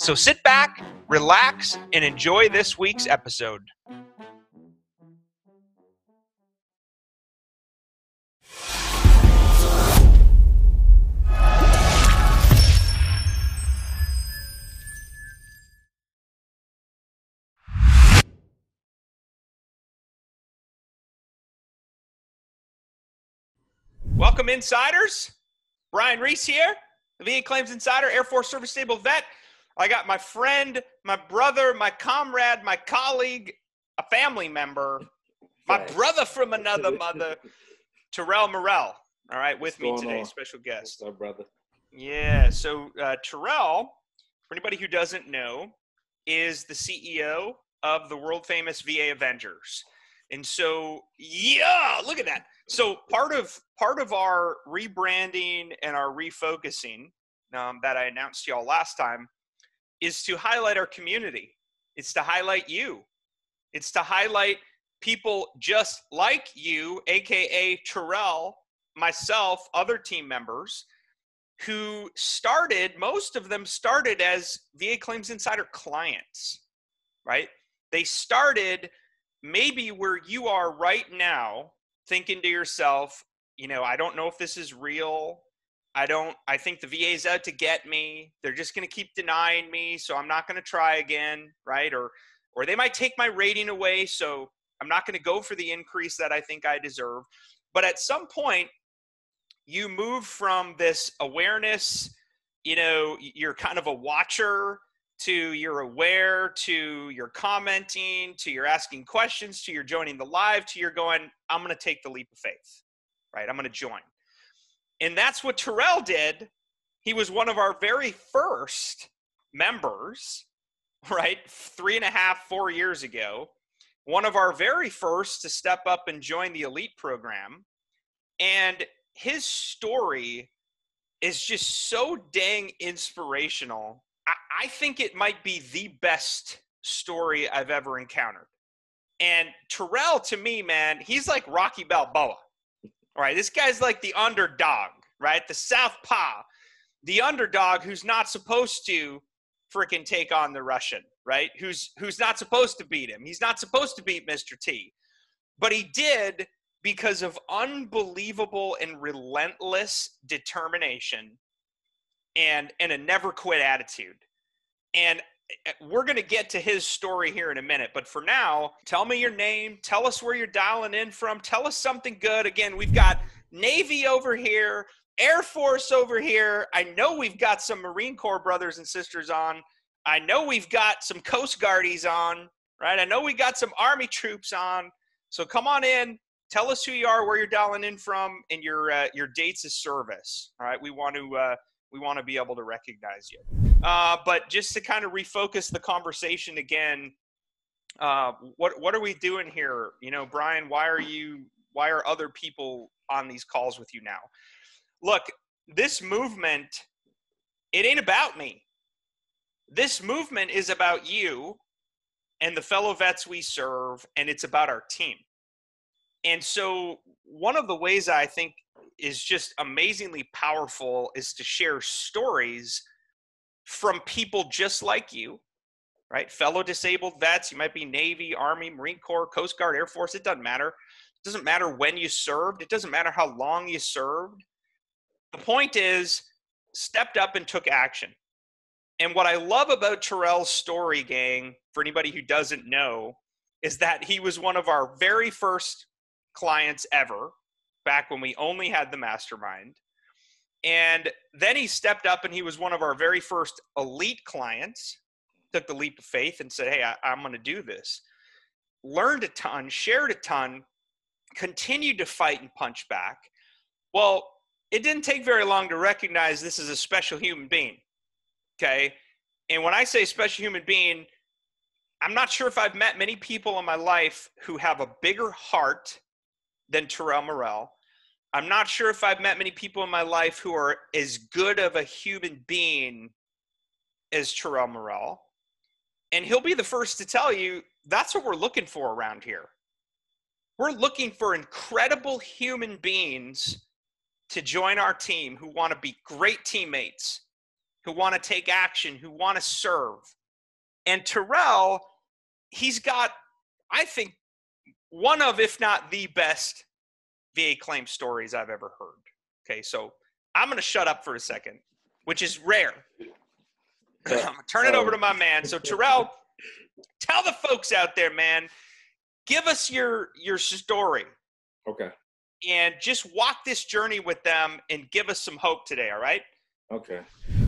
So sit back, relax, and enjoy this week's episode. Welcome, insiders. Brian Reese here, the VA Claims Insider, Air Force Service Stable Vet. I got my friend, my brother, my comrade, my colleague, a family member, my brother from another mother, Terrell Morell. All right, with What's me today, on? special guest. What's up, brother? Yeah, so uh, Terrell, for anybody who doesn't know, is the CEO of the world famous VA Avengers. And so, yeah, look at that. So part of part of our rebranding and our refocusing um, that I announced to y'all last time is to highlight our community. It's to highlight you. It's to highlight people just like you, aka Terrell, myself, other team members who started, most of them started as VA Claims Insider clients, right? They started maybe where you are right now, thinking to yourself, you know, I don't know if this is real. I don't, I think the VA's out to get me. They're just going to keep denying me. So I'm not going to try again, right? Or, or they might take my rating away. So I'm not going to go for the increase that I think I deserve. But at some point, you move from this awareness, you know, you're kind of a watcher to you're aware to you're commenting to you're asking questions to you're joining the live to you're going, I'm going to take the leap of faith, right? I'm going to join. And that's what Terrell did. He was one of our very first members, right? Three and a half, four years ago. One of our very first to step up and join the elite program. And his story is just so dang inspirational. I, I think it might be the best story I've ever encountered. And Terrell, to me, man, he's like Rocky Balboa. All right, this guy's like the underdog, right? The Southpaw, the underdog who's not supposed to freaking take on the Russian, right? Who's who's not supposed to beat him. He's not supposed to beat Mr. T. But he did because of unbelievable and relentless determination and and a never quit attitude. And we're going to get to his story here in a minute, but for now, tell me your name, tell us where you're dialing in from, tell us something good. Again, we've got Navy over here, Air Force over here. I know we've got some Marine Corps brothers and sisters on. I know we've got some Coast Guardies on, right? I know we got some Army troops on. So come on in, tell us who you are, where you're dialing in from, and your uh, your dates of service. All right, we want to uh, we want to be able to recognize you. Uh, but just to kind of refocus the conversation again, uh, what what are we doing here? You know, Brian, why are you why are other people on these calls with you now? Look, this movement, it ain't about me. This movement is about you and the fellow vets we serve, and it's about our team. And so, one of the ways I think is just amazingly powerful is to share stories from people just like you, right? Fellow disabled vets, you might be Navy, Army, Marine Corps, Coast Guard, Air Force, it doesn't matter. It doesn't matter when you served, it doesn't matter how long you served. The point is, stepped up and took action. And what I love about Terrell's story, gang, for anybody who doesn't know, is that he was one of our very first clients ever back when we only had the mastermind. And then he stepped up and he was one of our very first elite clients, took the leap of faith and said, Hey, I, am going to do this. Learned a ton, shared a ton, continued to fight and punch back. Well, it didn't take very long to recognize this is a special human being. Okay. And when I say special human being, I'm not sure if I've met many people in my life who have a bigger heart than Terrell Morrell. I'm not sure if I've met many people in my life who are as good of a human being as Terrell Morrell. And he'll be the first to tell you that's what we're looking for around here. We're looking for incredible human beings to join our team who want to be great teammates, who want to take action, who want to serve. And Terrell, he's got, I think, one of, if not the best VA claim stories I've ever heard. Okay, so I'm going to shut up for a second, which is rare. I'm going to turn it over to my man. So, Terrell, tell the folks out there, man, give us your your story. Okay. And just walk this journey with them and give us some hope today, all right? Okay.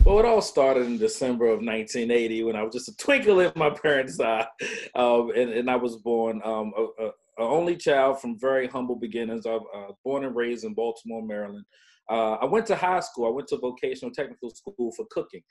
Well, it all started in December of 1980 when I was just a twinkle in my parents' eye, um, and, and, I was born um, a, only child from very humble beginnings. I was uh, born and raised in Baltimore, Maryland. Uh, I went to high school. I went to vocational technical school for cooking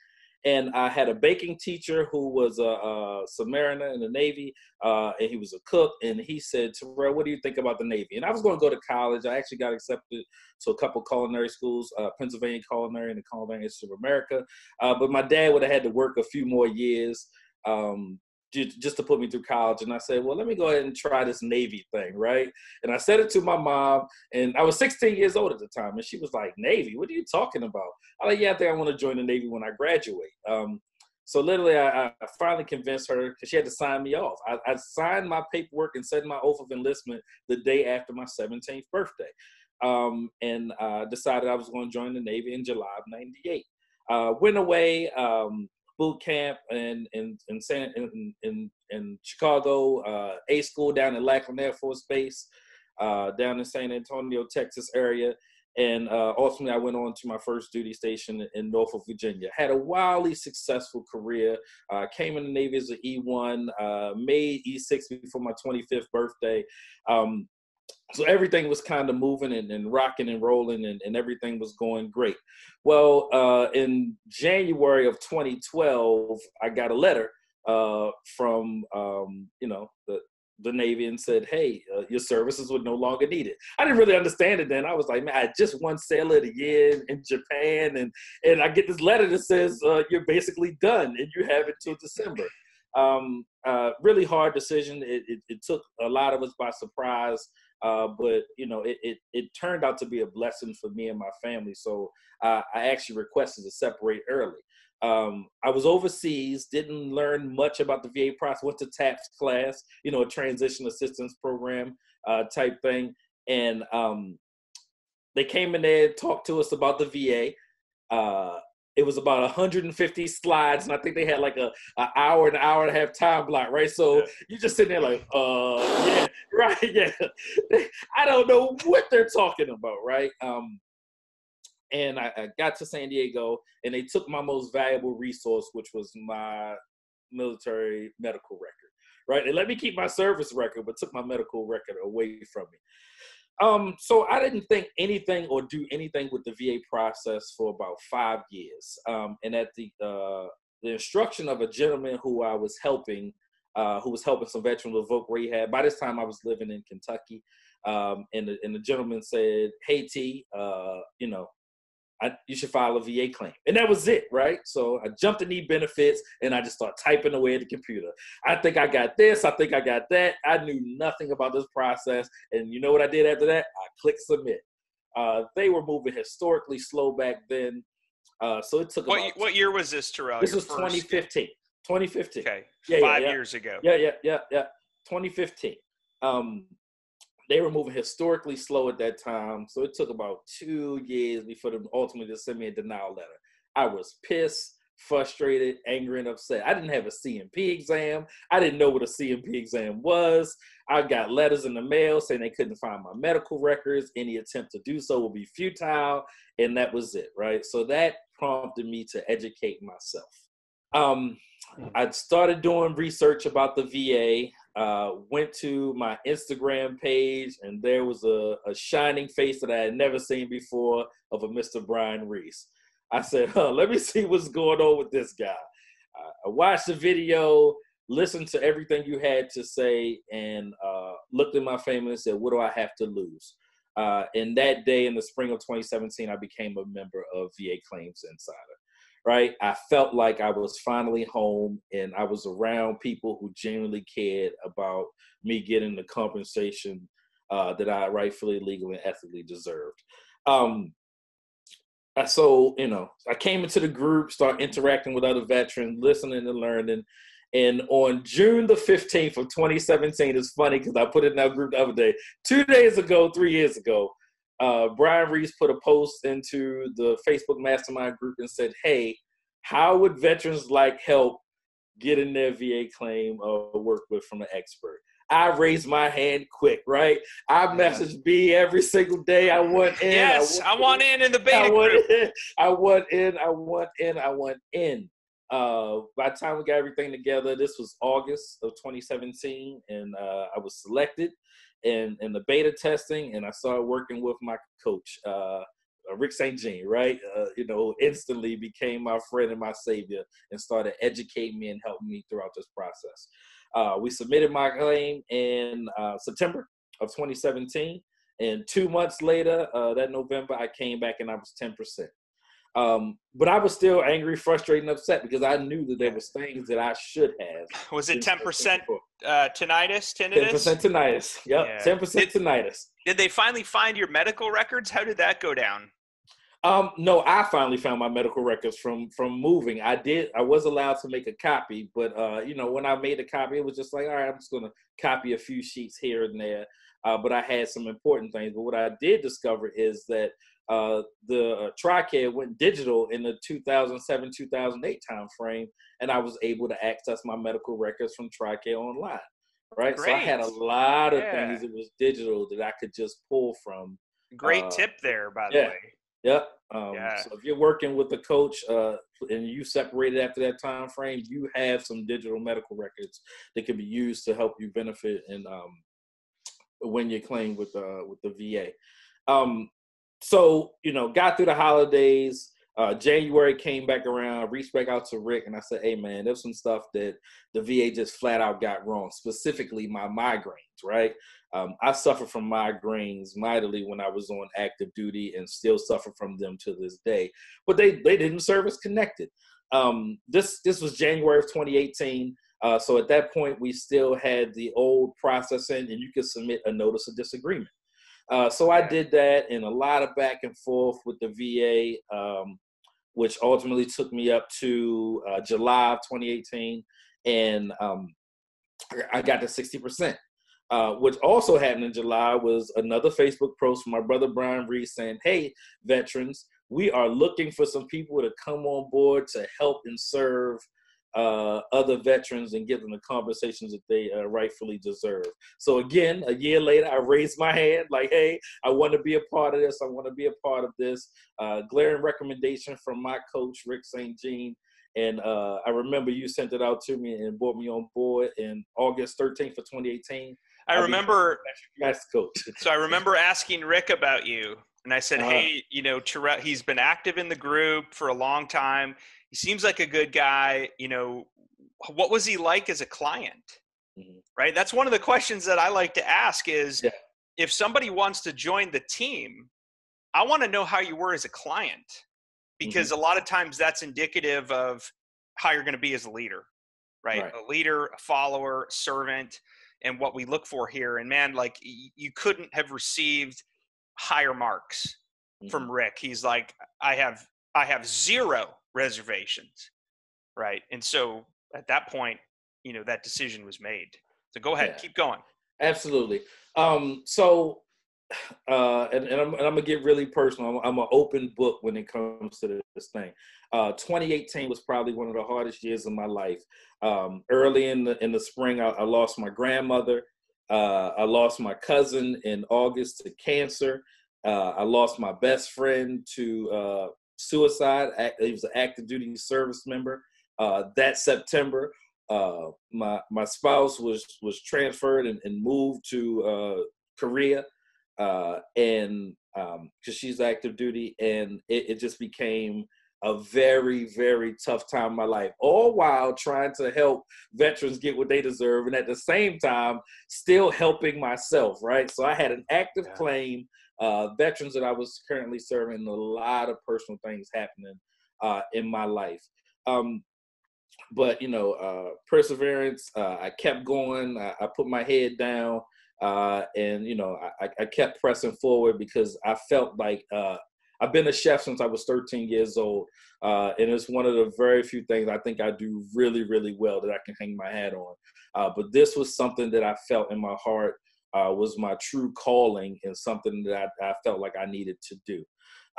and I had a baking teacher who was a, a submariner in the Navy, uh, and he was a cook. And he said, "Terrell, what do you think about the Navy?" And I was going to go to college. I actually got accepted to a couple culinary schools, uh, Pennsylvania Culinary and the Culinary Institute of America. Uh, but my dad would have had to work a few more years um, just to put me through college. And I said, well, let me go ahead and try this Navy thing, right? And I said it to my mom, and I was 16 years old at the time, and she was like, Navy? What are you talking about? I'm like, yeah, I think I want to join the Navy when I graduate. Um, so literally, I, I, finally convinced her because she had to sign me off. I, I, signed my paperwork and said my oath of enlistment the day after my 17th birthday, um, and uh, decided I was going to join the Navy in July of '98. Uh, went away, um, boot camp in in in San in in, in Chicago, uh, A school down in Lackland Air Force Base, uh, down in San Antonio, Texas area, and uh, ultimately I went on to my first duty station in Norfolk, Virginia. Had a wildly successful career. Uh, came in the Navy as an E1, uh, made E6 before my 25th birthday. Um, so everything was kind of moving and, and rocking and rolling and, and, everything was going great. Well uh, in january of 2012 i got a letter uh, from um, you know the, the navy and said hey uh, your services were no longer needed. I didn't really understand it then. I was like man i just won sailor of the year in, japan and and i get this letter that says uh, you're basically done and you have until december. Um, uh, really hard decision. It, it, it took a lot of us by surprise uh, but you know, it, it, it turned out to be a blessing for me and my family. So uh, I actually requested to separate early. Um, I was overseas, didn't learn much about the VA process. Went to TAPS class, you know, a transition assistance program uh, type thing, and um, they came in there talked to us about the VA. It was about 150 slides, and I think they had like a, a hour, an hour and a half time block, right? So yeah. you just sitting there like, uh, yeah, right, yeah. I don't know what they're talking about, right? Um, and I, I got to San Diego, and they took my most valuable resource, which was my military medical record, right? They let me keep my service record, but took my medical record away from me. Um, so I didn't think anything or do anything with the VA process for about five years. Um, and at the uh, the instruction of a gentleman who I was helping, uh, who was helping some veterans with voc rehab. By this time, I was living in Kentucky, um, and the, and the gentleman said, "Hey T, uh, you know, I, you should file a VA claim. And that was it, right? So I jumped to eBenefits and I just started typing away at the computer. I think I got this. I think I got that. I knew nothing about this process. And you know what I did after that? I clicked submit. Uh, they were moving historically slow back then. Uh, so it took. What, what year was this, Terrell? This was 2015. 2015. Okay. Yeah, Five yeah, yeah. years ago. Yeah, yeah, yeah, yeah. 2015. Um, they were moving historically slow at that time. So it took about two years before them ultimately to send me a denial letter. I was pissed, frustrated, angry, and upset. I didn't have a C&P exam. I didn't know what a C&P exam was. I got letters in the mail saying they couldn't find my medical records. Any attempt to do so would be futile. And that was it, right? So that prompted me to educate myself. Um, I started doing research about the VA uh, went to my Instagram page, and there was a, a, shining face that I had never seen before of a Mr. Brian Reese. I said, huh, let me see what's going on with this guy. I watched the video, listened to everything you had to say, and uh, looked at my family and said, "What do I have to lose?" Uh, and that day in the spring of 2017, I became a member of VA Claims Insider. Right, I felt like I was finally home, and I was around people who genuinely cared about me getting the compensation uh, that I rightfully, legally, and ethically deserved. Um, so you know, I came into the group, start interacting with other veterans, listening and learning. And on June the 15th of 2017, it's funny because I put it in that group the other day. Two days ago, three years ago, uh, Brian Reese put a post into the Facebook Mastermind group and said, "Hey, how would veterans like help getting their VA claim uh, worked with from an expert?" I raised my hand quick, right? I messaged B every single day. I want in. Yes, I want, I want in. in in the beta I want group. In, I want in. I want in. I want in. Uh, by the time we got everything together, this was August of 2017, and uh, I was selected in in the beta testing, and I started working with my coach, uh, Rick St. Jean. Right, uh, you know, instantly became my friend and my savior, and started educating me and helping me throughout this process. Uh, we submitted my claim in uh, September of 2017. And two months later, uh, that November, I came back and I was 10%. Um, but I was still angry, frustrated, and upset because I knew that there was things that I should have. Was it 10% uh, tinnitus, tinnitus? 10% tinnitus. Yep, yeah. 10% did, tinnitus. Did they finally find your medical records? How did that go down? Um, no, I finally found my medical records from from moving. I did. I was allowed to make a copy, but uh, you know, when I made a copy, it was just like, all right, I'm just gonna copy a few sheets here and there. Uh, but I had some important things. But what I did discover is that uh, the uh, TRICARE went digital in the 2007-2008 time frame, and I was able to access my medical records from TRICARE online. Right, Great. so I had a lot of yeah. things that was digital that I could just pull from. Great uh, tip there, by the yeah. way. Yep. Um, yeah. So if you're working with a coach uh, and you separated after that time frame, you have some digital medical records that can be used to help you benefit and um, when you claim with uh, with the VA. Um, so you know, got through the holidays. Uh, January came back around, reached back out to Rick, and I said, "Hey, man, there's some stuff that the VA just flat out got wrong. Specifically, my migraines. Right? Um, I suffered from migraines mightily when I was on active duty, and still suffer from them to this day. But they they didn't service connected. Um, this this was January of 2018. Uh, so at that point, we still had the old processing, and you could submit a notice of disagreement. Uh, so I did that, and a lot of back and forth with the VA, um, which ultimately took me up to uh, July of 2018, and um, I got to 60%. Uh, what also happened in July was another Facebook post from my brother Brian Reese saying, Hey, veterans, we are looking for some people to come on board to help and serve uh, other veterans and give them the conversations that they uh, rightfully deserve. So again, a year later, I raised my hand like, "Hey, I want to be a part of this. I want to be a part of this." Uh, glaring recommendation from my coach Rick St. Jean, and uh, I remember you sent it out to me and brought me on board in August 13th of 2018. I remember that's coach. so I remember asking Rick about you, and I said, uh-huh. "Hey, you know, Terrell, he's been active in the group for a long time. He seems like a good guy. You know, what was he like as a client? Mm-hmm. Right. That's one of the questions that I like to ask. Is yeah. if somebody wants to join the team, I want to know how you were as a client, because mm-hmm. a lot of times that's indicative of how you're going to be as a leader." Right? right. A leader, a follower, servant and what we look for here. And man, like you couldn't have received higher marks mm-hmm. from Rick. He's like, I have I have zero reservations. Right. And so at that point, you know, that decision was made. So go ahead, yeah. keep going. Absolutely. Um, so uh, and, and, I'm, and, I'm, gonna get really personal. I'm, I'm, an open book when it comes to this thing. Uh, 2018 was probably one of the hardest years of my life. Um, early in the in the spring, I, I lost my grandmother. Uh, I lost my cousin in August to cancer. Uh, I lost my best friend to uh, suicide. He was an active duty service member. Uh, that September, my my spouse was was transferred and, and moved to Korea uh, and because um, she's active duty, and it, it, just became a very, very tough time in my life, all while trying to help veterans get what they deserve, and at the same time, still helping myself, right? So I had an active yeah. claim, uh, veterans that I was currently serving, a lot of personal things happening uh, in my life. Um, but you know, uh, perseverance. Uh, I kept going. I, I, put my head down, uh, and you know, I, I, kept pressing forward because I felt like uh, I've been a chef since I was 13 years old, uh, and it's one of the very few things I think I do really, really well that I can hang my hat on. Uh, but this was something that I felt in my heart was my true calling and something that I, I felt like I needed to do.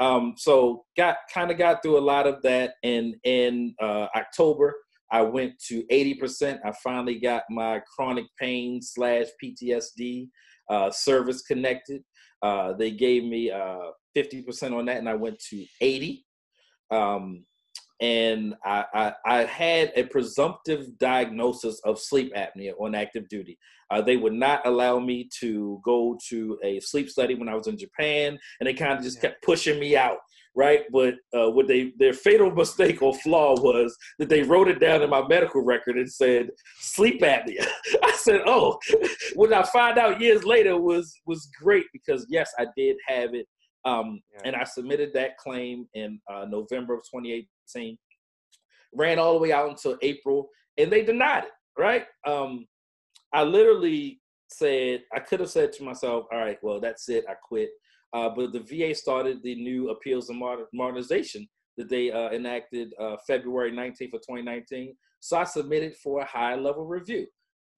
Um, so got kind of got through a lot of that, and in October. I went to 80%. I finally got my chronic pain slash PTSD uh, service connected. Uh, they gave me uh, 50% on that, and I went to 80. Um, and I, I, I, had a presumptive diagnosis of sleep apnea on active duty. Uh, they would not allow me to go to a sleep study when I was in Japan, and they kind of just kept pushing me out right? But uh, what they their fatal mistake or flaw was that they wrote it down in my medical record and said sleep apnea. I said, oh, what I find out years later was was great because yes, I did have it, um, yeah. and I submitted that claim in uh, November of 2018. Ran all the way out until April, and they denied it. Right? Um, I literally said I could have said to myself, "All right, well, that's it. I quit." Uh, but the VA started the new appeals and modernization that they uh, enacted uh, February 19th of 2019. So I submitted for a high level review.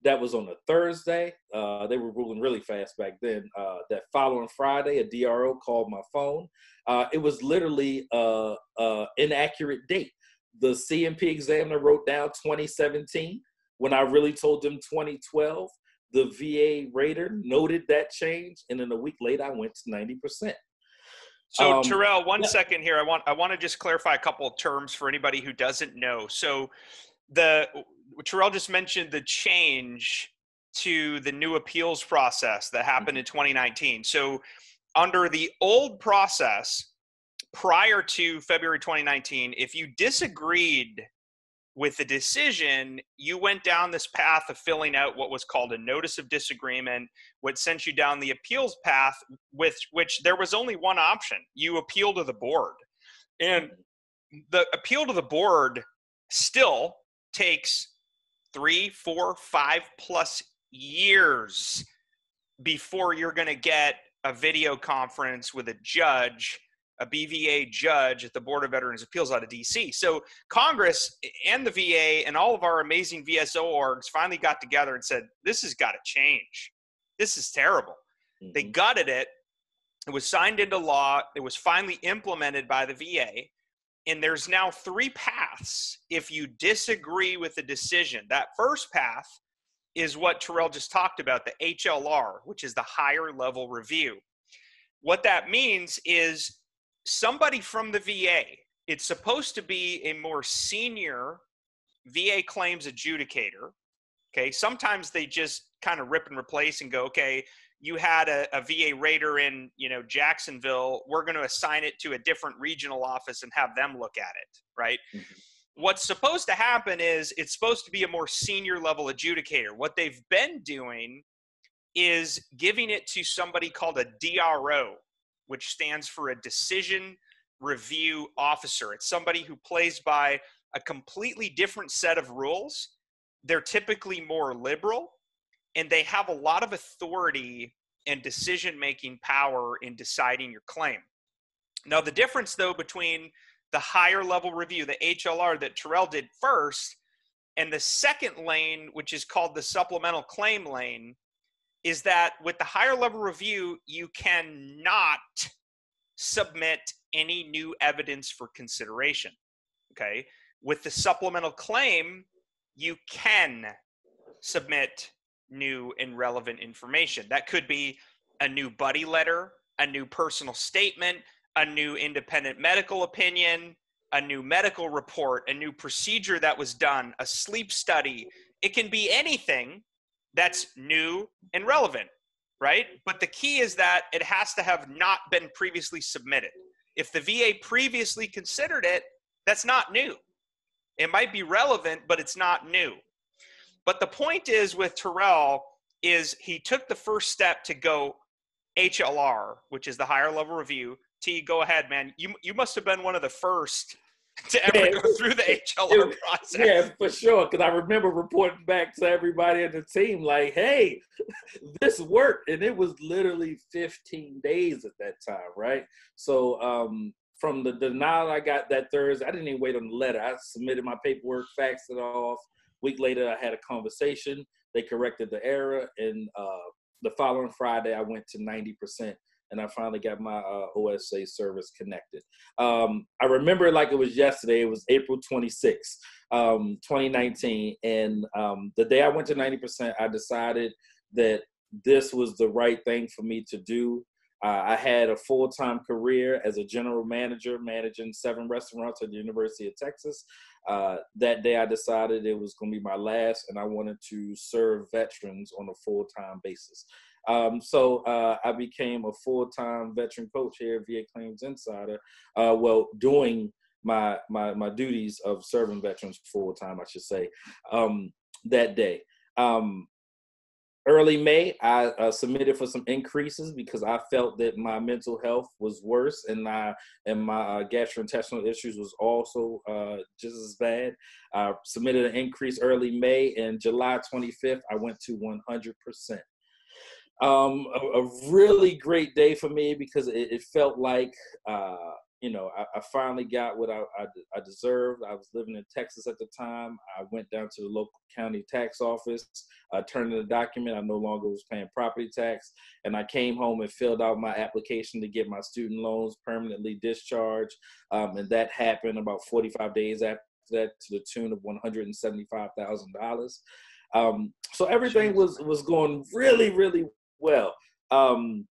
That was on a Thursday. Uh, they were ruling really fast back then. Uh, that following Friday, a DRO called my phone. Uh, it was literally an inaccurate date. The C&P examiner wrote down 2017 when I really told them 2012 the VA rater noted that change, and then a week later, I went to ninety percent. So um, Terrell, one yeah. second here. I want I want to just clarify a couple of terms for anybody who doesn't know. So the Terrell just mentioned the change to the new appeals process that happened in 2019. So under the old process prior to February 2019, if you disagreed with the decision, you went down this path of filling out what was called a notice of disagreement, what sent you down the appeals path, with which there was only one option. You appeal to the board. And mm-hmm. the appeal to the board still takes three, four, five plus years before you're going to get a video conference with a judge a BVA judge at the Board of Veterans Appeals out of DC. So Congress and the VA and all of our amazing VSO orgs finally got together and said, this has got to change. This is terrible. Mm-hmm. They gutted it. It was signed into law. It was finally implemented by the VA. And there's now three paths if you disagree with the decision. That first path is what Terrell just talked about, the HLR, which is the higher level review. What that means is somebody from the VA. It's supposed to be a more senior VA claims adjudicator. Okay. Sometimes they just kind of rip and replace and go, okay, you had a, a VA rater in, you know, Jacksonville. We're going to assign it to a different regional office and have them look at it. Right. Mm-hmm. What's supposed to happen is it's supposed to be a more senior level adjudicator. What they've been doing is giving it to somebody called a DRO, which stands for a decision review officer. It's somebody who plays by a completely different set of rules. They're typically more liberal and they have a lot of authority and decision making power in deciding your claim. Now, the difference though between the higher level review, the HLR that Terrell did first, and the second lane, which is called the supplemental claim lane, is that with the higher level review, you cannot submit any new evidence for consideration. Okay. With the supplemental claim, you can submit new and relevant information. That could be a new buddy letter, a new personal statement, a new independent medical opinion, a new medical report, a new procedure that was done, a sleep study. It can be anything that's new and relevant, right? But the key is that it has to have not been previously submitted. If the VA previously considered it, That's not new. It might be relevant, but it's not new. But the point is with Terrell is he took the first step to go HLR, which is the higher level review. T, go ahead, man. You you must have been one of the first to ever yeah, go through the HLR it, process. Yeah, for sure. Because I remember reporting back to everybody in the team, like, "Hey, this worked," and it was literally 15 days at that time, right? So, um, from the denial I got that Thursday, I didn't even wait on the letter. I submitted my paperwork, faxed it off. Week later, I had a conversation. They corrected the error, and uh, the following Friday, I went to 90%, and I finally got my uh, OSA service connected. Um, I remember like it was yesterday. It was April 26, um, 2019, and um, the day I went to 90%, I decided that this was the right thing for me to do. Uh, I had a full time career as a general manager, managing seven restaurants at the University of Texas. Uh, that day, I decided it was going to be my last, and I wanted to serve veterans on a full time basis. Um, so uh, I became a full time veteran coach here at VA Claims Insider. Uh, well, doing my my my duties of serving veterans full time, I should say, um, that day. Um, early May, I uh, submitted for some increases because I felt that my mental health was worse and my and my uh, gastrointestinal issues was also uh, just as bad. I submitted an increase early May, and July 25th, I went to 100 percent. Um, a, a, really great day for me because it, it felt like uh, you know, I, I finally got what I, I, I, deserved. I was living in Texas at the time. I went down to the local county tax office, uh, turned in a document. I no longer was paying property tax. And I came home and filled out my application to get my student loans permanently discharged. Um, and that happened about 45 days after that to the tune of $175,000. Um, so everything was, was going really, really well. Um,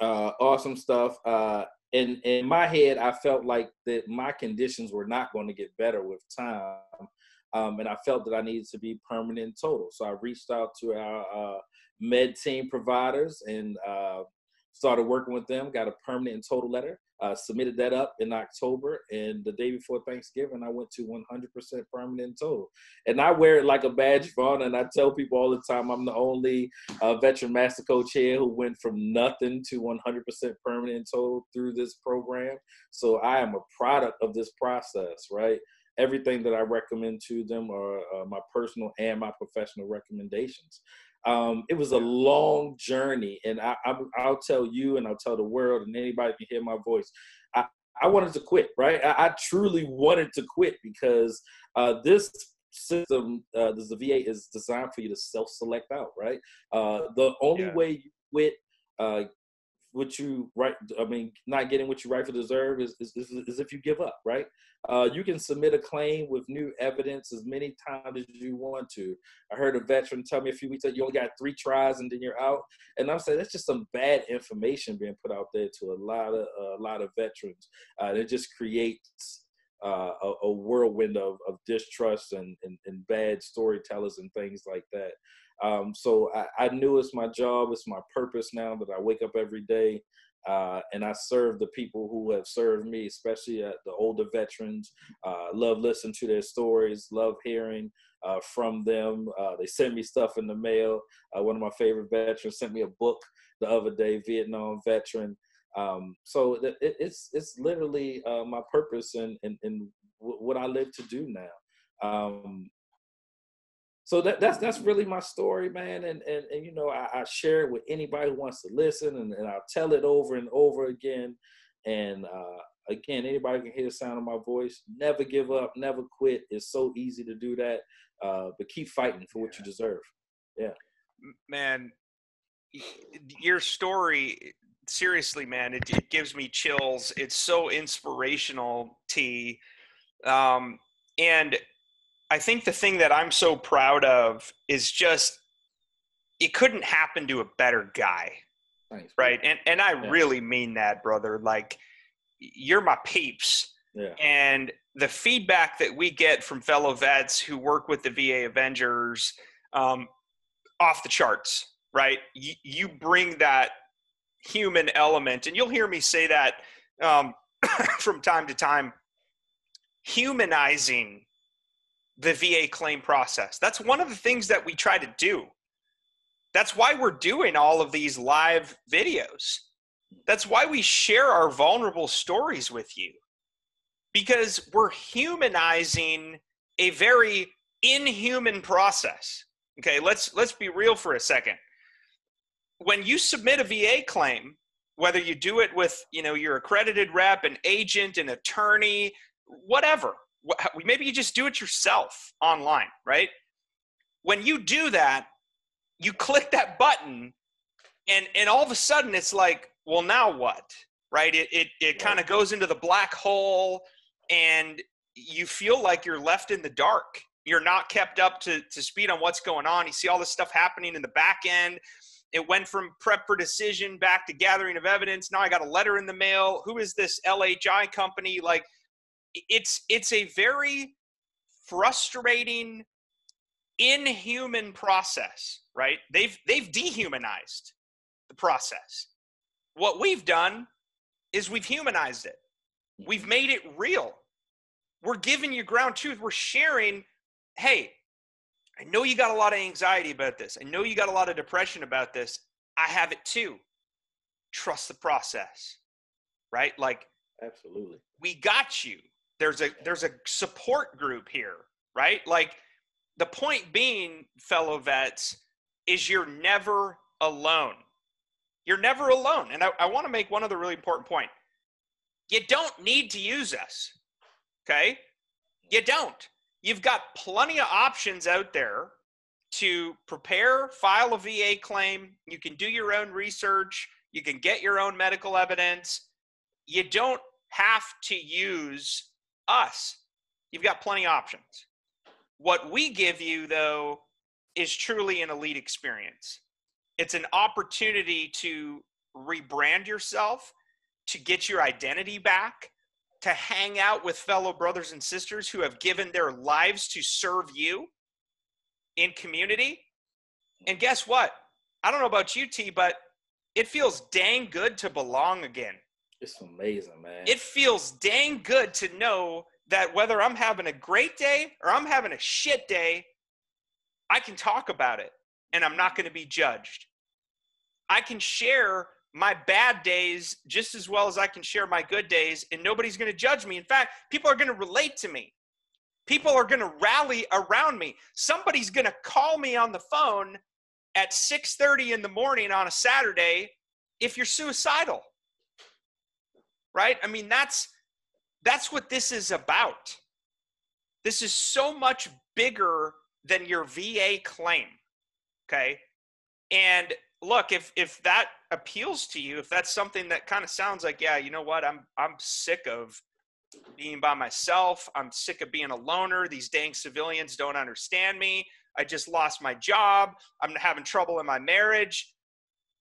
uh, awesome stuff. Uh, in in my head, I felt like that my conditions were not going to get better with time, um, and I felt that I needed to be permanent total. So I reached out to our uh, med team providers and uh, started working with them. Got a permanent and total letter. Uh, submitted that up in October, and the day before Thanksgiving, I went to 100% permanent total. And I wear it like a badge of honor. And I tell people all the time, I'm the only uh, veteran master coach here who went from nothing to 100% permanent total through this program. So I am a product of this process, right? Everything that I recommend to them are uh, my personal and my professional recommendations. Um, it was a long journey, and I, I, will tell you, and I'll tell the world, and anybody can hear my voice. I, I wanted to quit, right? I, I truly wanted to quit because uh, this system, uh, the VA, is designed for you to self-select out, right? Uh, the only yeah. way you quit uh, what you right i mean not getting what you rightfully deserve is, is, is, is if you give up right? Uh, you can submit a claim with new evidence as many times as you want to. I heard a veteran tell me a few weeks ago you only got three tries and then you're out. And i'm saying that's just some bad information being put out there to a lot of a lot of veterans. Uh, it just creates uh, a, a, whirlwind of, of distrust and, and, and bad storytellers and things like that um, so I, I, knew it's my job, it's my purpose now that I wake up every day uh, and I serve the people who have served me, especially uh, the older veterans. Uh, love listening to their stories, love hearing uh, from them. Uh, they send me stuff in the mail. Uh, one of my favorite veterans sent me a book the other day, Vietnam veteran. Um, so it, it's it's literally my purpose and, and, and what I live to do now. Um, so that, that's that's really my story, man. And and, and you know, I, I share it with anybody who wants to listen, and, and I'll tell it over and over again. And uh, again, anybody can hear the sound of my voice. Never give up, never quit. It's so easy to do that, uh, but keep fighting for what you deserve. Yeah, man, your story. Seriously, man, it, it gives me chills. It's so inspirational, T. Um, and I think the thing that I'm so proud of is just it couldn't happen to a better guy. Thanks, right? And and I yeah. really mean that, brother. Like you're my peeps. Yeah. And the feedback that we get from fellow vets who work with the VA Avengers um, off the charts, right? You, you bring that human element, and you'll hear me say that um, from time to time humanizing the VA claim process. That's one of the things that we try to do. That's why we're doing all of these live videos. That's why we share our vulnerable stories with you. Because we're humanizing a very inhuman process. Okay, let's let's be real for a second. When you submit a VA claim, whether you do it with, you know, your accredited rep, an agent, an attorney, whatever, maybe you just do it yourself online, right? When you do that, you click that button and and all of a sudden it's like, well, now what? Right? It it it kind of goes into the black hole and you feel like you're left in the dark. You're not kept up to, to speed on what's going on. You see all this stuff happening in the back end. It went from prep for decision back to gathering of evidence. Now I got a letter in the mail. Who is this LHI company? Like it's it's a very frustrating inhuman process right? They've they've dehumanized the process. What we've done is we've humanized it. We've made it real. We're giving you ground truth. We're sharing hey i know you got a lot of anxiety about this. I know you got a lot of depression about this. I have it too. Trust the process. Right? Like absolutely. We got you there's a there's a support group here right? Like the point being fellow vets is you're never alone. You're never alone. And i, I want to make one other really important point. You don't need to use us okay? You don't. You've got plenty of options out there to prepare file a va claim. You can do your own research. You can get your own medical evidence. You don't have to use us, you've got plenty of options. What we give you, though, is truly an elite experience. It's an opportunity to rebrand yourself, to get your identity back, to hang out with fellow brothers and sisters who have given their lives to serve you in community. And guess what? I don't know about you, T, but it feels dang good to belong again. It's amazing, man. It feels dang good to know that whether I'm having a great day or I'm having a shit day, I can talk about it and I'm not going to be judged. I can share my bad days just as well as I can share my good days, and nobody's going to judge me. In fact, people are going to relate to me. People are going to rally around me. Somebody's going to call me on the phone at 6:30 in the morning on a Saturday if you're suicidal right? I mean, that's that's what this is about. This is so much bigger than your VA claim. Okay? And look, if if that appeals to you, if that's something that kind of sounds like, yeah, you know what? I'm I'm sick of being by myself. I'm sick of being a loner. These dang civilians don't understand me. I just lost my job. I'm having trouble in my marriage.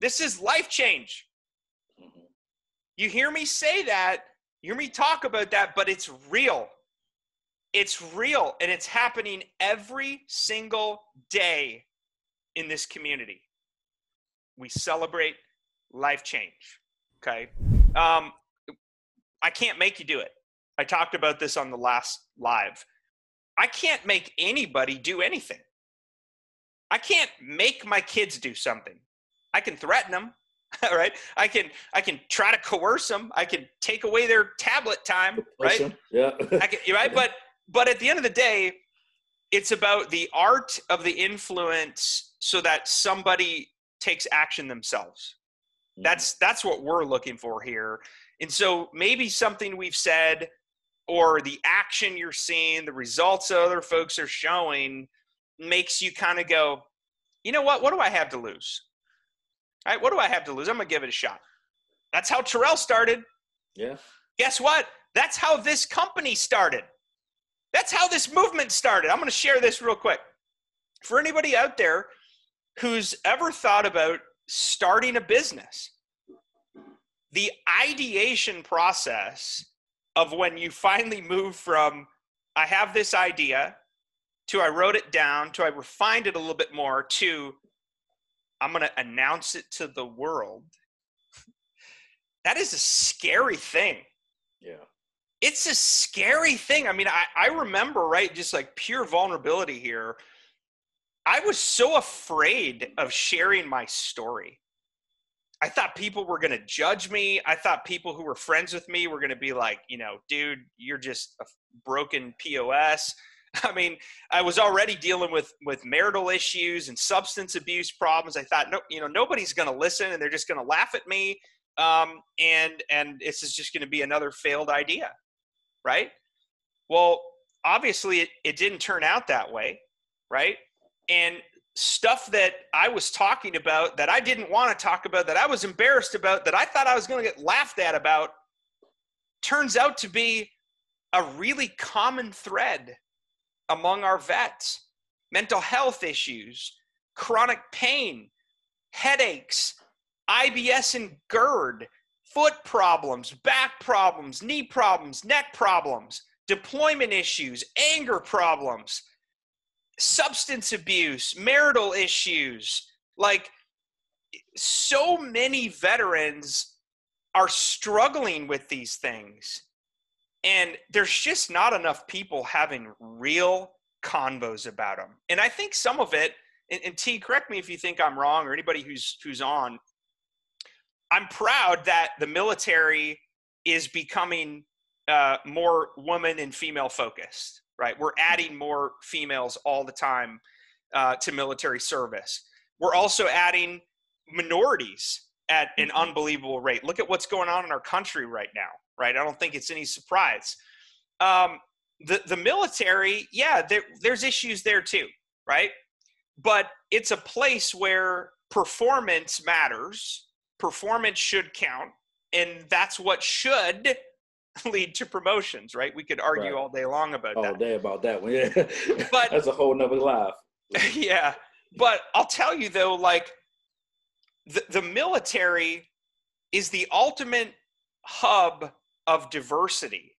This is life change. You hear me say that, you hear me talk about that, but it's real. It's real and it's happening every single day in this community. We celebrate life change. Okay. Um, I can't make you do it. I talked about this on the last live. I can't make anybody do anything. I can't make my kids do something. I can threaten them. right? I can I can try to coerce them. I can take away their tablet time, right? Yeah. I can, right, but but at the end of the day, it's about the art of the influence so that somebody takes action themselves. Mm-hmm. That's that's what we're looking for here. And so maybe something we've said or the action you're seeing, the results other folks are showing makes you kind of go, you know what? What do I have to lose? All right, what do I have to lose? I'm gonna give it a shot. That's how Terrell started. Yeah. Guess what? That's how this company started. That's how this movement started. I'm gonna share this real quick. For anybody out there who's ever thought about starting a business, the ideation process of when you finally move from I have this idea to I wrote it down to I refined it a little bit more to I'm going to announce it to the world. that is a scary thing. Yeah. it's a scary thing. I mean, I, I remember, right, just like pure vulnerability here. I was so afraid of sharing my story. I thought people were going to judge me. I thought people who were friends with me were going to be like, you know, dude, you're just a broken POS. I mean, I was already dealing with with marital issues and substance abuse problems. I thought, no, you know, nobody's going to listen, and they're just going to laugh at me, um, and and this is just going to be another failed idea, right? Well, obviously, it, it didn't turn out that way, right? And stuff that I was talking about that I didn't want to talk about, that I was embarrassed about, that I thought I was going to get laughed at about, turns out to be a really common thread among our vets mental health issues, chronic pain, headaches, IBS and GERD, foot problems, back problems, knee problems, neck problems, deployment issues, anger problems, substance abuse, marital issues. Like, so many veterans are struggling with these things and there's just not enough people having real convos about them and i think some of it and, and, t correct me if you think i'm wrong or anybody who's who's on. I'm proud that the military is becoming uh, more woman and female focused right? We're adding more females all the time uh, to military service. We're also adding minorities at an mm-hmm. unbelievable rate. Look at what's going on in our country right now right? I don't think it's any surprise. Um, the the military, yeah, there, there's issues there too, right? But it's a place where performance matters. Performance should count, and that's what should lead to promotions, right? We could argue right. all day long about all that. All day about that one, yeah. But that's a whole nother life. yeah, but I'll tell you though, like the the military is the ultimate hub of diversity,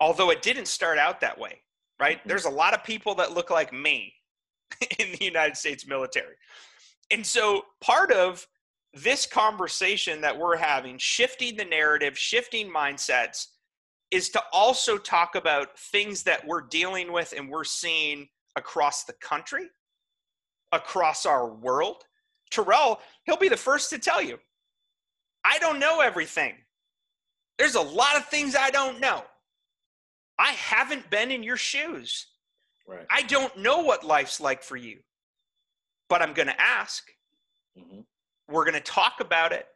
although it didn't start out that way, right? Mm-hmm. There's a lot of people that look like me in the United States military. And so part of this conversation that we're having, shifting the narrative, shifting mindsets, is to also talk about things that we're dealing with and we're seeing across the country, across our world. Terrell, he'll be the first to tell you, I don't know everything. There's a lot of things I don't know. I haven't been in your shoes. Right. I don't know what life's like for you, but I'm going to ask. Mm-hmm. We're going to talk about it.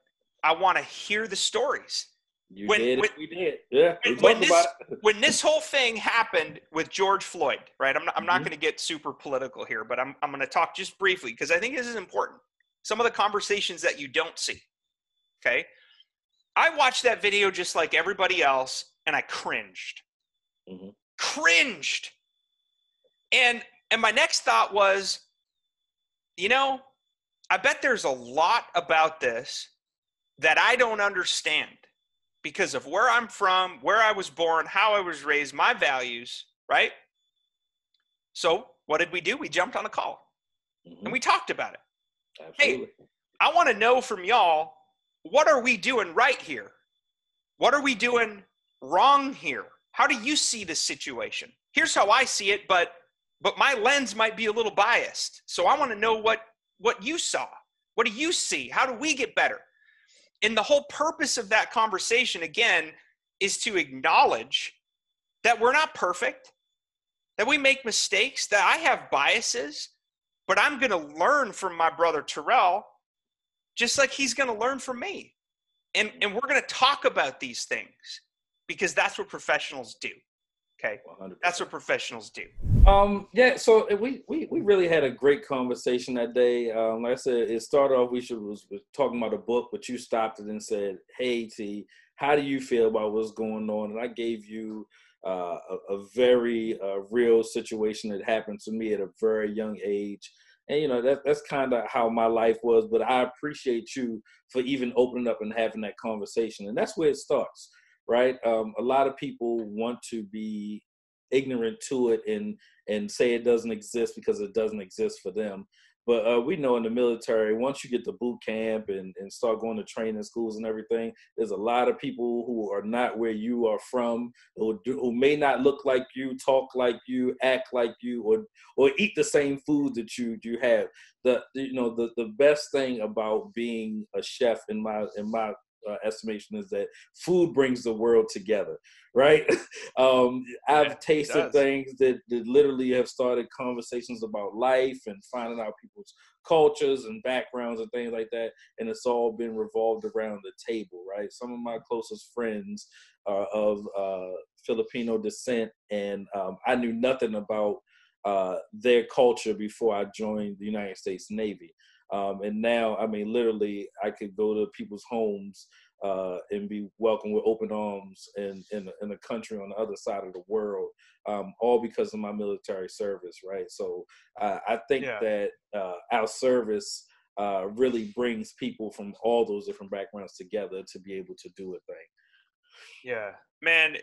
I want to hear the stories. You when, did. When, we did. Yeah. We when, this, when this whole thing happened with George Floyd, right? I'm not, I'm mm-hmm. not going to get super political here, but I'm, I'm going to talk just briefly because I think this is important. Some of the conversations that you don't see. Okay. I watched that video just like everybody else and I cringed. Mm-hmm. Cringed. And and my next thought was, you know, I bet there's a lot about this that I don't understand because of where I'm from, where I was born, how I was raised, my values, right? So, what did we do? We jumped on a call mm-hmm. and we talked about it. Absolutely. Hey, I want to know from y'all what are we doing right here? What are we doing wrong here? How do you see this situation? Here's how I see it, but but my lens might be a little biased. So I want to know what what you saw. What do you see? How do we get better? And the whole purpose of that conversation again is to acknowledge that we're not perfect, that we make mistakes, that I have biases, but I'm going to learn from my brother Terrell just like he's going to learn from me. And, and we're going to talk about these things because that's what professionals do. Okay. 100%. That's what professionals do. Um, yeah. So we, we, we really had a great conversation that day. Um, like I said, it started off, we should, was, was talking about a book, but you stopped it and said, Hey T, how do you feel about what's going on? And I gave you uh, a, a, very uh, real situation that happened to me at a very young age and you know that that's kind of how my life was but i appreciate you for even opening up and having that conversation and that's where it starts right? Um, a lot of people want to be ignorant to it and and say it doesn't exist because it doesn't exist for them But uh, we know in the military, once you get to boot camp and, and start going to training schools and everything, there's a lot of people who are not where you are from, or do, who may not look like you, talk like you, act like you, or or eat the same food that you you have. The you know the the best thing about being a chef in my in my uh, estimation is that food brings the world together, right? um, I've yeah, tasted things that, that literally have started conversations about life and finding out people's cultures and backgrounds and things like that. And it's all been revolved around the table, right? Some of my closest friends are of uh, Filipino descent, and um, I knew nothing about uh, their culture before I joined the United States Navy. Um, and now, I mean, literally, I could go to people's homes uh, and be welcomed with open arms in, in, in a country on the other side of the world, um, all because of my military service, right? So uh, I think yeah. that uh, our service uh, really brings people from all those different backgrounds together to be able to do a thing. Yeah, man.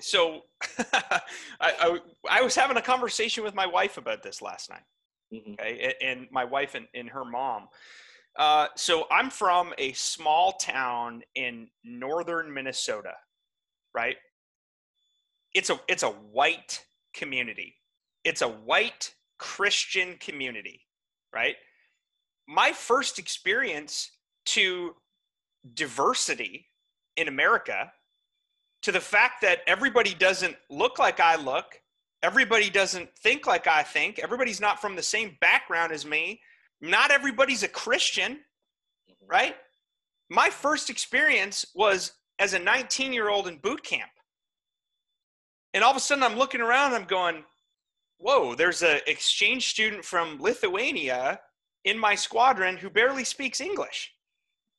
So I, I, I was having a conversation with my wife about this last night. Mm-hmm. Okay, and my wife and, and her mom. Uh, so I'm from a small town in northern Minnesota, right? It's a it's a white community. It's a white Christian community, right? My first experience to diversity in America, to the fact that everybody doesn't look like I look, everybody doesn't think like I think, everybody's not from the same background as me, not everybody's a Christian, mm-hmm. right? My first experience was as a 19 year old in boot camp. And all of a sudden I'm looking around, and I'm going, whoa, there's an exchange student from Lithuania in my squadron who barely speaks English.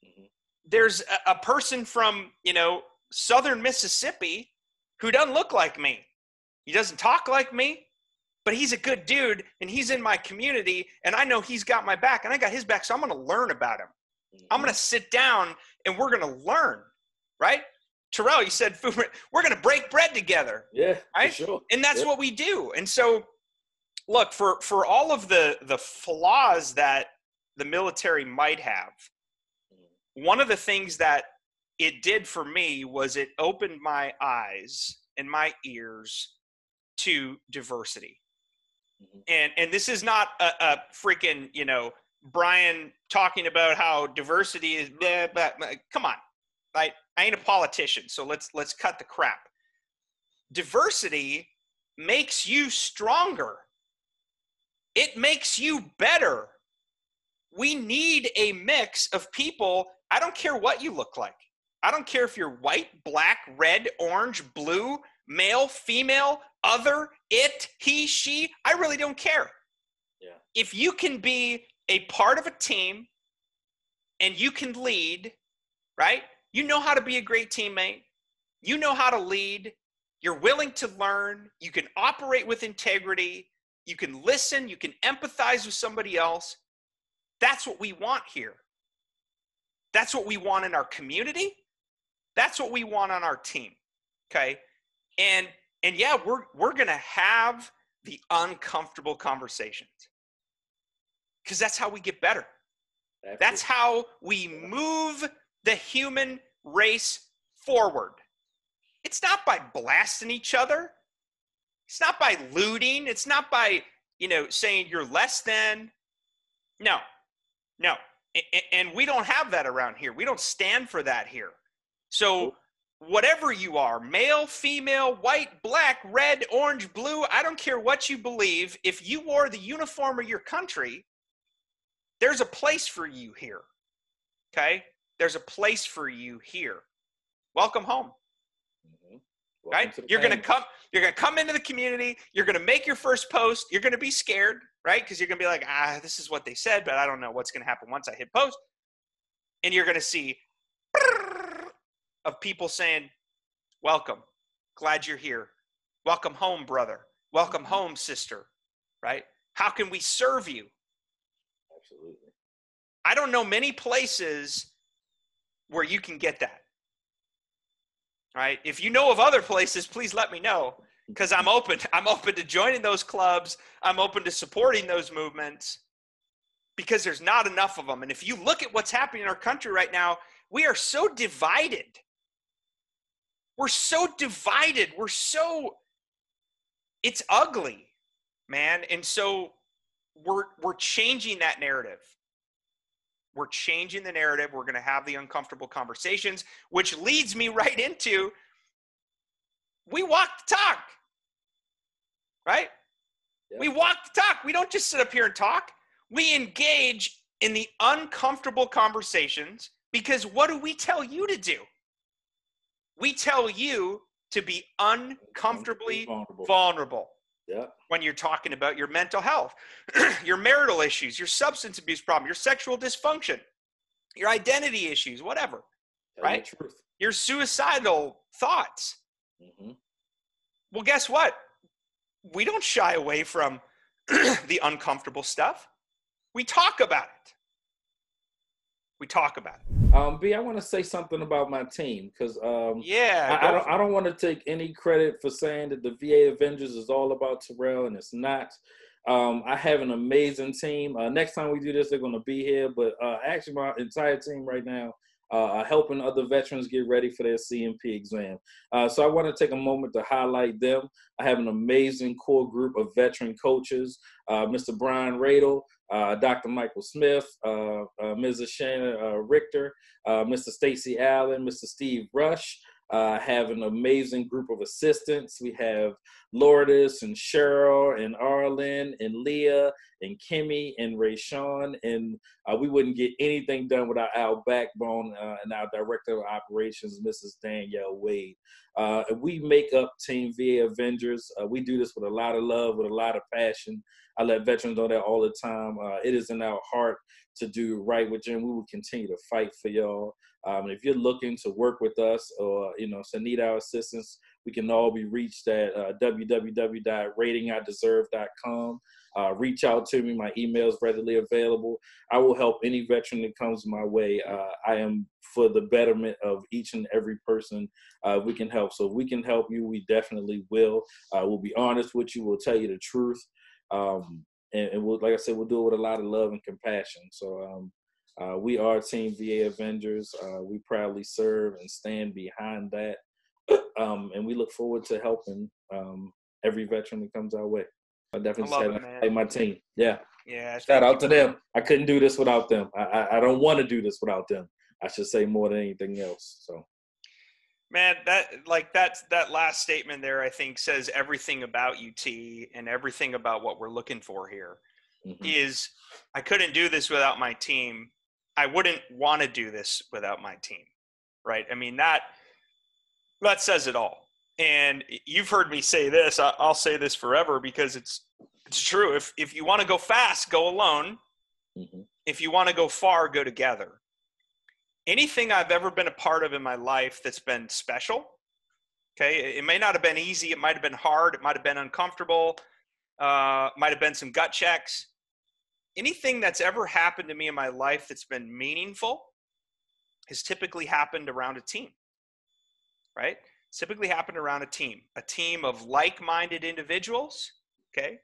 Mm-hmm. There's a, a person from, you know, southern Mississippi who doesn't look like me. He doesn't talk like me, but he's a good dude and he's in my community and I know he's got my back and I got his back. So I'm going to learn about him. Mm-hmm. I'm going to sit down and we're going to learn, right? Terrell, you said food, we're going to break bread together. Yeah, right. sure. And that's what we do. And so, look for for all of the the flaws that the military might have. Mm-hmm. One of the things that it did for me was it opened my eyes and my ears to diversity. Mm-hmm. And and this is not a, a, freaking you know Brian talking about how diversity is. Blah, blah, blah. Come on, I I ain't a politician, so let's let's cut the crap. Diversity makes you stronger. It makes you better. We need a mix of people. I don't care what you look like. I don't care if you're white, black, red, orange, blue, male, female, other, it, he, she, I really don't care. Yeah. If you can be a part of a team and you can lead, right? You know how to be a great teammate. You know how to lead. You're willing to learn. You can operate with integrity. You can listen. You can empathize with somebody else. That's what we want here. That's what we want in our community. That's what we want on our team. Okay. And and yeah, we're we're gonna have the uncomfortable conversations. Because that's how we get better. That's how we move the human race forward. It's not by blasting each other. It's not by looting. It's not by, you know, saying you're less than. No, no. And we don't have that around here. We don't stand for that here. So whatever you are male, female, white, black, red, orange, blue I don't care what you believe. If you wore the uniform of your country, there's a place for you here. Okay? There's a place for you here. Welcome home. Mm-hmm. Welcome right? You're gonna come. You're gonna come into the community. You're gonna make your first post. You're gonna be scared, right? Because you're gonna be like, ah, this is what they said, but I don't know what's gonna happen once I hit post. And you're gonna see of people saying, Welcome. Glad you're here. Welcome home, brother. Welcome mm-hmm. home, sister. Right? How can we serve you? Absolutely. I don't know many places where you can get that. Right? If you know of other places, please let me know because I'm open. I'm open to joining those clubs. I'm open to supporting those movements. because there's not enough of them. And if you look at what's happening in our country right now, we are so divided. We're so divided. We're so it's ugly, man. And so we're we're changing that narrative. We're changing the narrative. We're going to have the uncomfortable conversations, which leads me right into we walk the talk. Right? Yeah. We walk the talk. We don't just sit up here and talk. We engage in the uncomfortable conversations because what do we tell you to do? We tell you to be uncomfortably vulnerable. vulnerable. Yeah. When you're talking about your mental health, your marital issues, your substance abuse problem, your sexual dysfunction, your identity issues, whatever. Tell right? Your suicidal thoughts. Mm-hmm. Well, guess what? We don't shy away from the uncomfortable stuff. We talk about it. We talk about it. Um, B, I want to say something about my team because um, yeah, I, I, don't I don't want to take any credit for saying that the VA Avengers is all about Terrell, and it's not. Um, I have an amazing team. Uh, next time we do this, they're going to be here. But uh, actually, my entire team right now uh, helping other veterans get ready for their C&P exam. Uh, so I want to take a moment to highlight them. I have an amazing core group of veteran coaches, uh, Mr. Brian Radel, uh, Dr. Michael Smith, uh, uh, Mrs. Shannon Richter, Mr. Stacy Allen, Mr. Steve Rush, uh, have an amazing group of assistants. We have Lourdes and Cheryl and Arlen and Leah and Kimmy and Rayshawn. And uh, we wouldn't get anything done without our backbone uh, and our director of operations, Mrs. Danielle Wade. Uh, we make up Team VA Avengers. Uh, we do this with a lot of love, with a lot of passion. I let veterans know that all the time. Uh, it is in our heart to do right with and we will continue to fight for y'all. Um, if you're looking to work with us or you know to need our assistance, we can all be reached at uh, www.ratingideserve.com. Uh, reach out to me. My email is readily available. I will help any veteran that comes my way. Uh, I am for the betterment of each and every person uh, we can help. So if we can help you, we definitely will. Uh, we'll be honest with you. We'll tell you the truth. Um, and, and we'll, like I said, we'll do it with a lot of love and compassion. So um, uh, we are Team VA Avengers. Uh, we proudly serve and stand behind that. Um, and we look forward to helping um, every veteran that comes our way. I definitely I say my team. Yeah. Yeah. Shout out to them. I couldn't do this without them. I, I, I don't want to do this without them. I should say more than anything else. So. Man, that like that that last statement there, I think says everything about UT and everything about what we're looking for here. Mm-hmm. Is I couldn't do this without my team. I wouldn't want to do this without my team, right? I mean that that says it all. And you've heard me say this. I'll say this forever because it's it's true. If if you want to go fast, go alone. Mm-hmm. If you want to go far, go together anything I've ever been a part of in my life that's been special. Okay, it may not have been easy. It might have been hard. It might have been uncomfortable. Uh, might have been some gut checks. Anything that's ever happened to me in my life that's been meaningful has typically happened around a team, right? It's typically happened around a team, a team of like-minded individuals. Okay,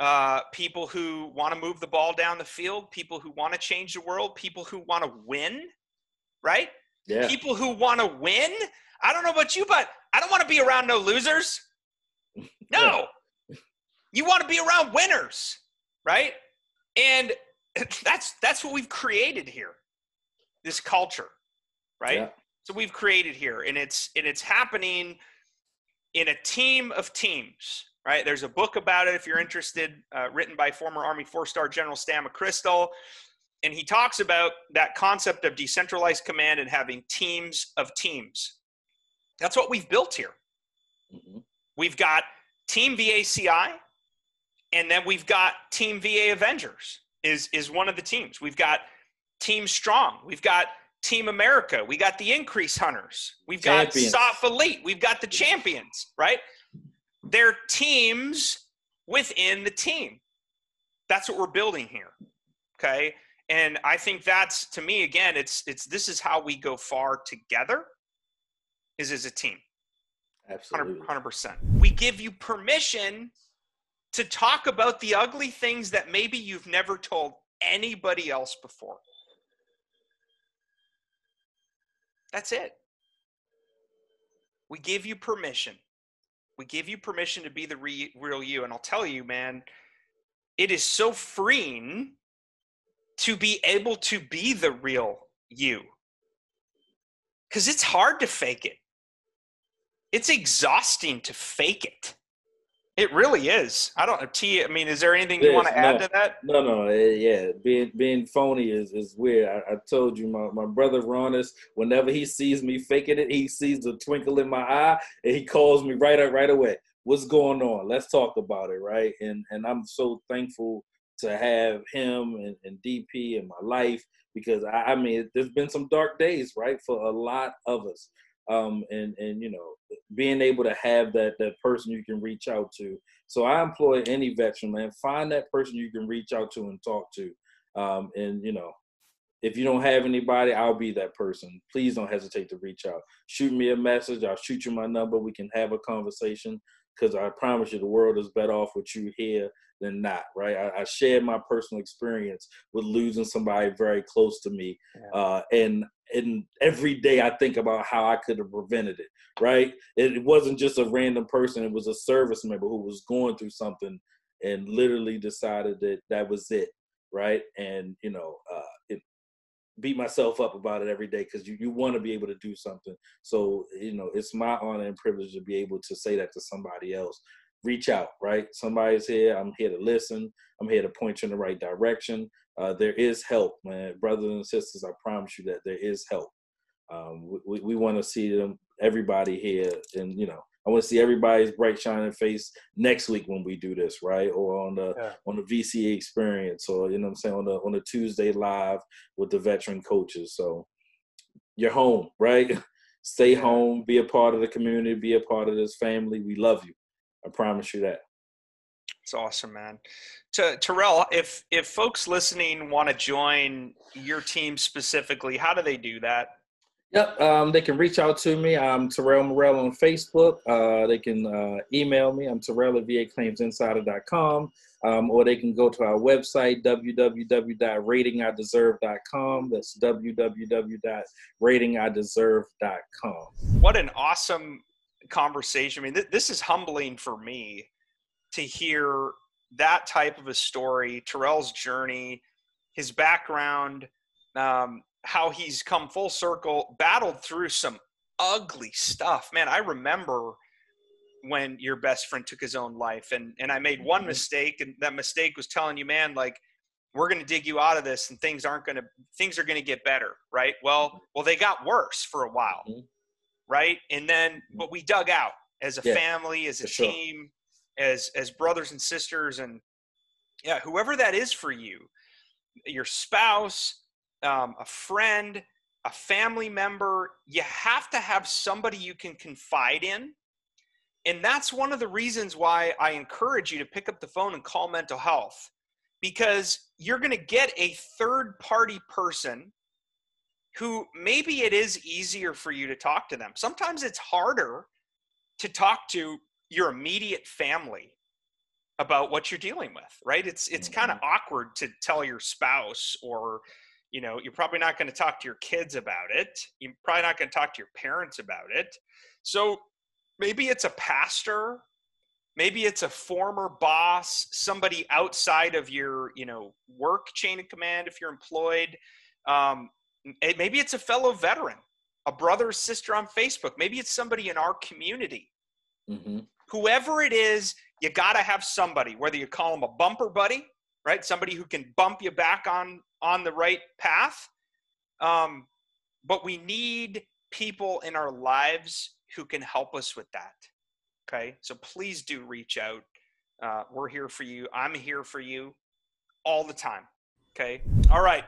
uh, people who want to move the ball down the field, people who want to change the world, people who want to win right? Yeah. People who want to win. I don't know about you, but I don't want to be around no losers. No. you want to be around winners, right? And that's that's what we've created here. This culture, right? Yeah. So we've created here and it's and it's happening in a team of teams, right? There's a book about it if you're interested, uh, written by former Army four-star General Stan McChrystal and he talks about that concept of decentralized command and having teams of teams. That's what we've built here. Mm-hmm. We've got Team VACI, and then we've got Team VA Avengers is is one of the teams. We've got Team Strong. We've got Team America. We got the Increase Hunters. We've champions. got Soft Elite. We've got the champions, right? They're teams within the team. That's what we're building here. Okay and i think that's to me again it's it's this is how we go far together is as a team absolutely 100%, 100%. we give you permission to talk about the ugly things that maybe you've never told anybody else before. That's it. We give you permission. We give you permission to be the re- real you. And I'll tell you, man, it is so freeing to be able to be the real you. Because it's hard to fake it, it's exhausting to fake it. It really is. I don't know. T. I mean, is there anything you want to add no, to that? No, no. Eh, yeah, being being phony is is weird. I, I told you, my my brother Ronis. Whenever he sees me faking it, he sees the twinkle in my eye, and he calls me right up right away. What's going on? Let's talk about it, right? And and I'm so thankful to have him and, and DP in my life because I, I mean, there's been some dark days, right, for a lot of us um, and and you know being able to have that that person you can reach out to. So I employ any veteran man, find that person you can reach out to and talk to, um, and you know. If you don't have anybody, I'll be that person. Please don't hesitate to reach out. Shoot me a message. I'll shoot you my number. We can have a conversation because I promise you the world is better off with you here than not, right? I, I shared my personal experience with losing somebody very close to me, yeah. uh, and and every day I think about how I could have prevented it. Right? It, it wasn't just a random person; it was a service member who was going through something and literally decided that that was it. Right? And you know, uh, it, beat myself up about it every day because you, you want to be able to do something. So, you know, it's my honor and privilege to be able to say that to somebody else. Reach out, right? Somebody's here. I'm here to listen. I'm here to point you in the right direction uh, there is help, man. Brothers and sisters, I promise you that there is help. Um, we we want to see them, everybody here, and you know, I want to see everybody's bright shining face next week when we do this, right? Or on the yeah. on the VCA experience, or you know, I'm saying on the on the Tuesday live with the veteran coaches. So you're home, right? Stay home, be a part of the community, be a part of this family. We love you. I promise you that. It's awesome, man. To Terrell, if if folks listening want to join your team specifically, how do they do that? Yep, um, they can reach out to me. I'm Terrell Morell on Facebook. Uh, they can uh, email me. I'm Terrell at VAClaimsInsider.com. Um, or they can go to our website, www.ratingideserve.com. That's www.ratingideserve.com. What an awesome conversation. I mean, th- this is humbling for me to hear that type of a story, Terrell's journey, his background, um, how he's come full circle, battled through some ugly stuff. Man, I remember when your best friend took his own life and and I made one mm-hmm. mistake and that mistake was telling you, man, like we're going to dig you out of this and things aren't going to things are going to get better, right? Well, mm-hmm. well they got worse for a while. Mm-hmm. Right? And then but we dug out as a yeah, family, as a team, as as brothers and sisters. And yeah whoever that is for you your spouse um, a friend a family member you have to have somebody you can confide in. And that's one of the reasons why i encourage you to pick up the phone and call mental health because you're going to get a third party person who maybe it is easier for you to talk to them. Sometimes it's harder to talk to your immediate family about what you're dealing with right? It's it's kind of mm-hmm. awkward to tell your spouse or you know you're probably not going to talk to your kids about it. You're probably not going to talk to your parents about it. So maybe it's a pastor maybe it's a former boss somebody outside of your you know work chain of command if you're employed. Um, maybe it's a fellow veteran a brother or sister on facebook maybe it's somebody in our community mm-hmm whoever it is, you got to have somebody, whether you call them a bumper buddy, right? Somebody who can bump you back on on the right path. Um, but we need people in our lives who can help us with that. Okay, so please do reach out. Uh, we're here for you. I'm here for you all the time. Okay. All right.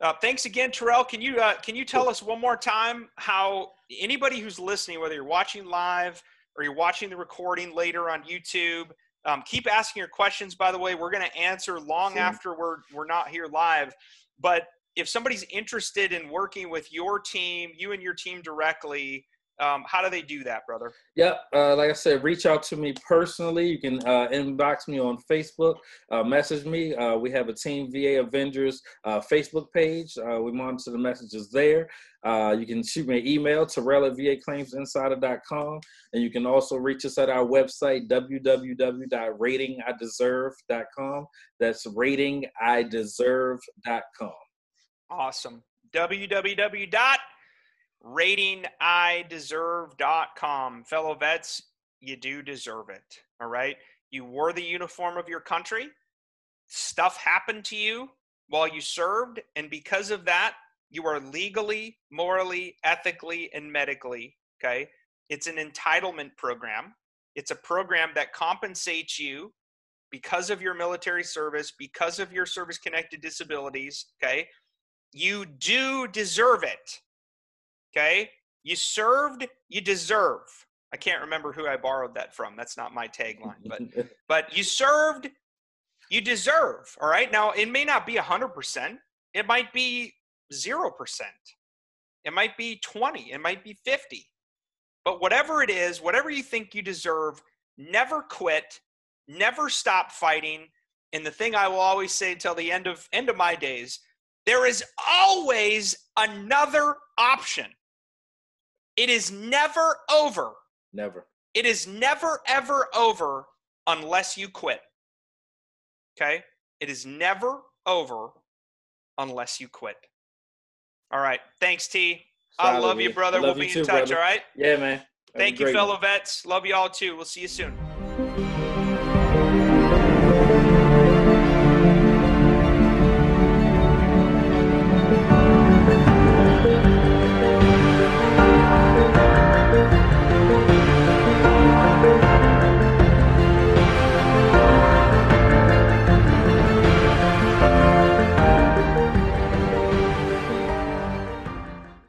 Uh, thanks again, Terrell. Can you uh, can you tell us one more time how anybody who's listening, whether you're watching live or you're watching the recording later on YouTube, um, keep asking your questions. By the way, we're going to answer long sure. after we're we're not here live. But if somebody's interested in working with your team, you and your team directly, um, how do they do that, brother? Yep. Uh, like I said, reach out to me personally. You can uh, inbox me on Facebook, uh, message me. Uh, we have a Team VA Avengers uh, Facebook page. Uh, we monitor the messages there. you can shoot me an email, Terrell at VAClaimsinsider.com. And you can also reach us at our website, www.ratingideserve.com. That's ratingideserve.com. Awesome. www ratingideserve.com. Fellow vets, you do deserve it. All right. You wore the uniform of your country. Stuff happened to you while you served. And because of that, you are legally, morally, ethically, and medically. Okay. It's an entitlement program. It's a program that compensates you because of your military service, because of your service connected disabilities. Okay. You do deserve it. Okay. You served, you deserve. I can't remember who I borrowed that from. That's not my tagline, but but you served, you deserve. All right. Now it may not be a hundred percent. It might be zero percent. It might be 20. It might be 50. But whatever it is, whatever you think you deserve, never quit, never stop fighting. And the thing I will always say until the end of end of my days, there is always another option. It is never over. Never. It is never, ever over unless you quit. Okay? It is never over unless you quit. All right. Thanks, T. I love you, brother. Love we'll you be too, in touch, brother. all right? Yeah, man. Have Thank you, fellow vets. Love you all too. We'll see you soon.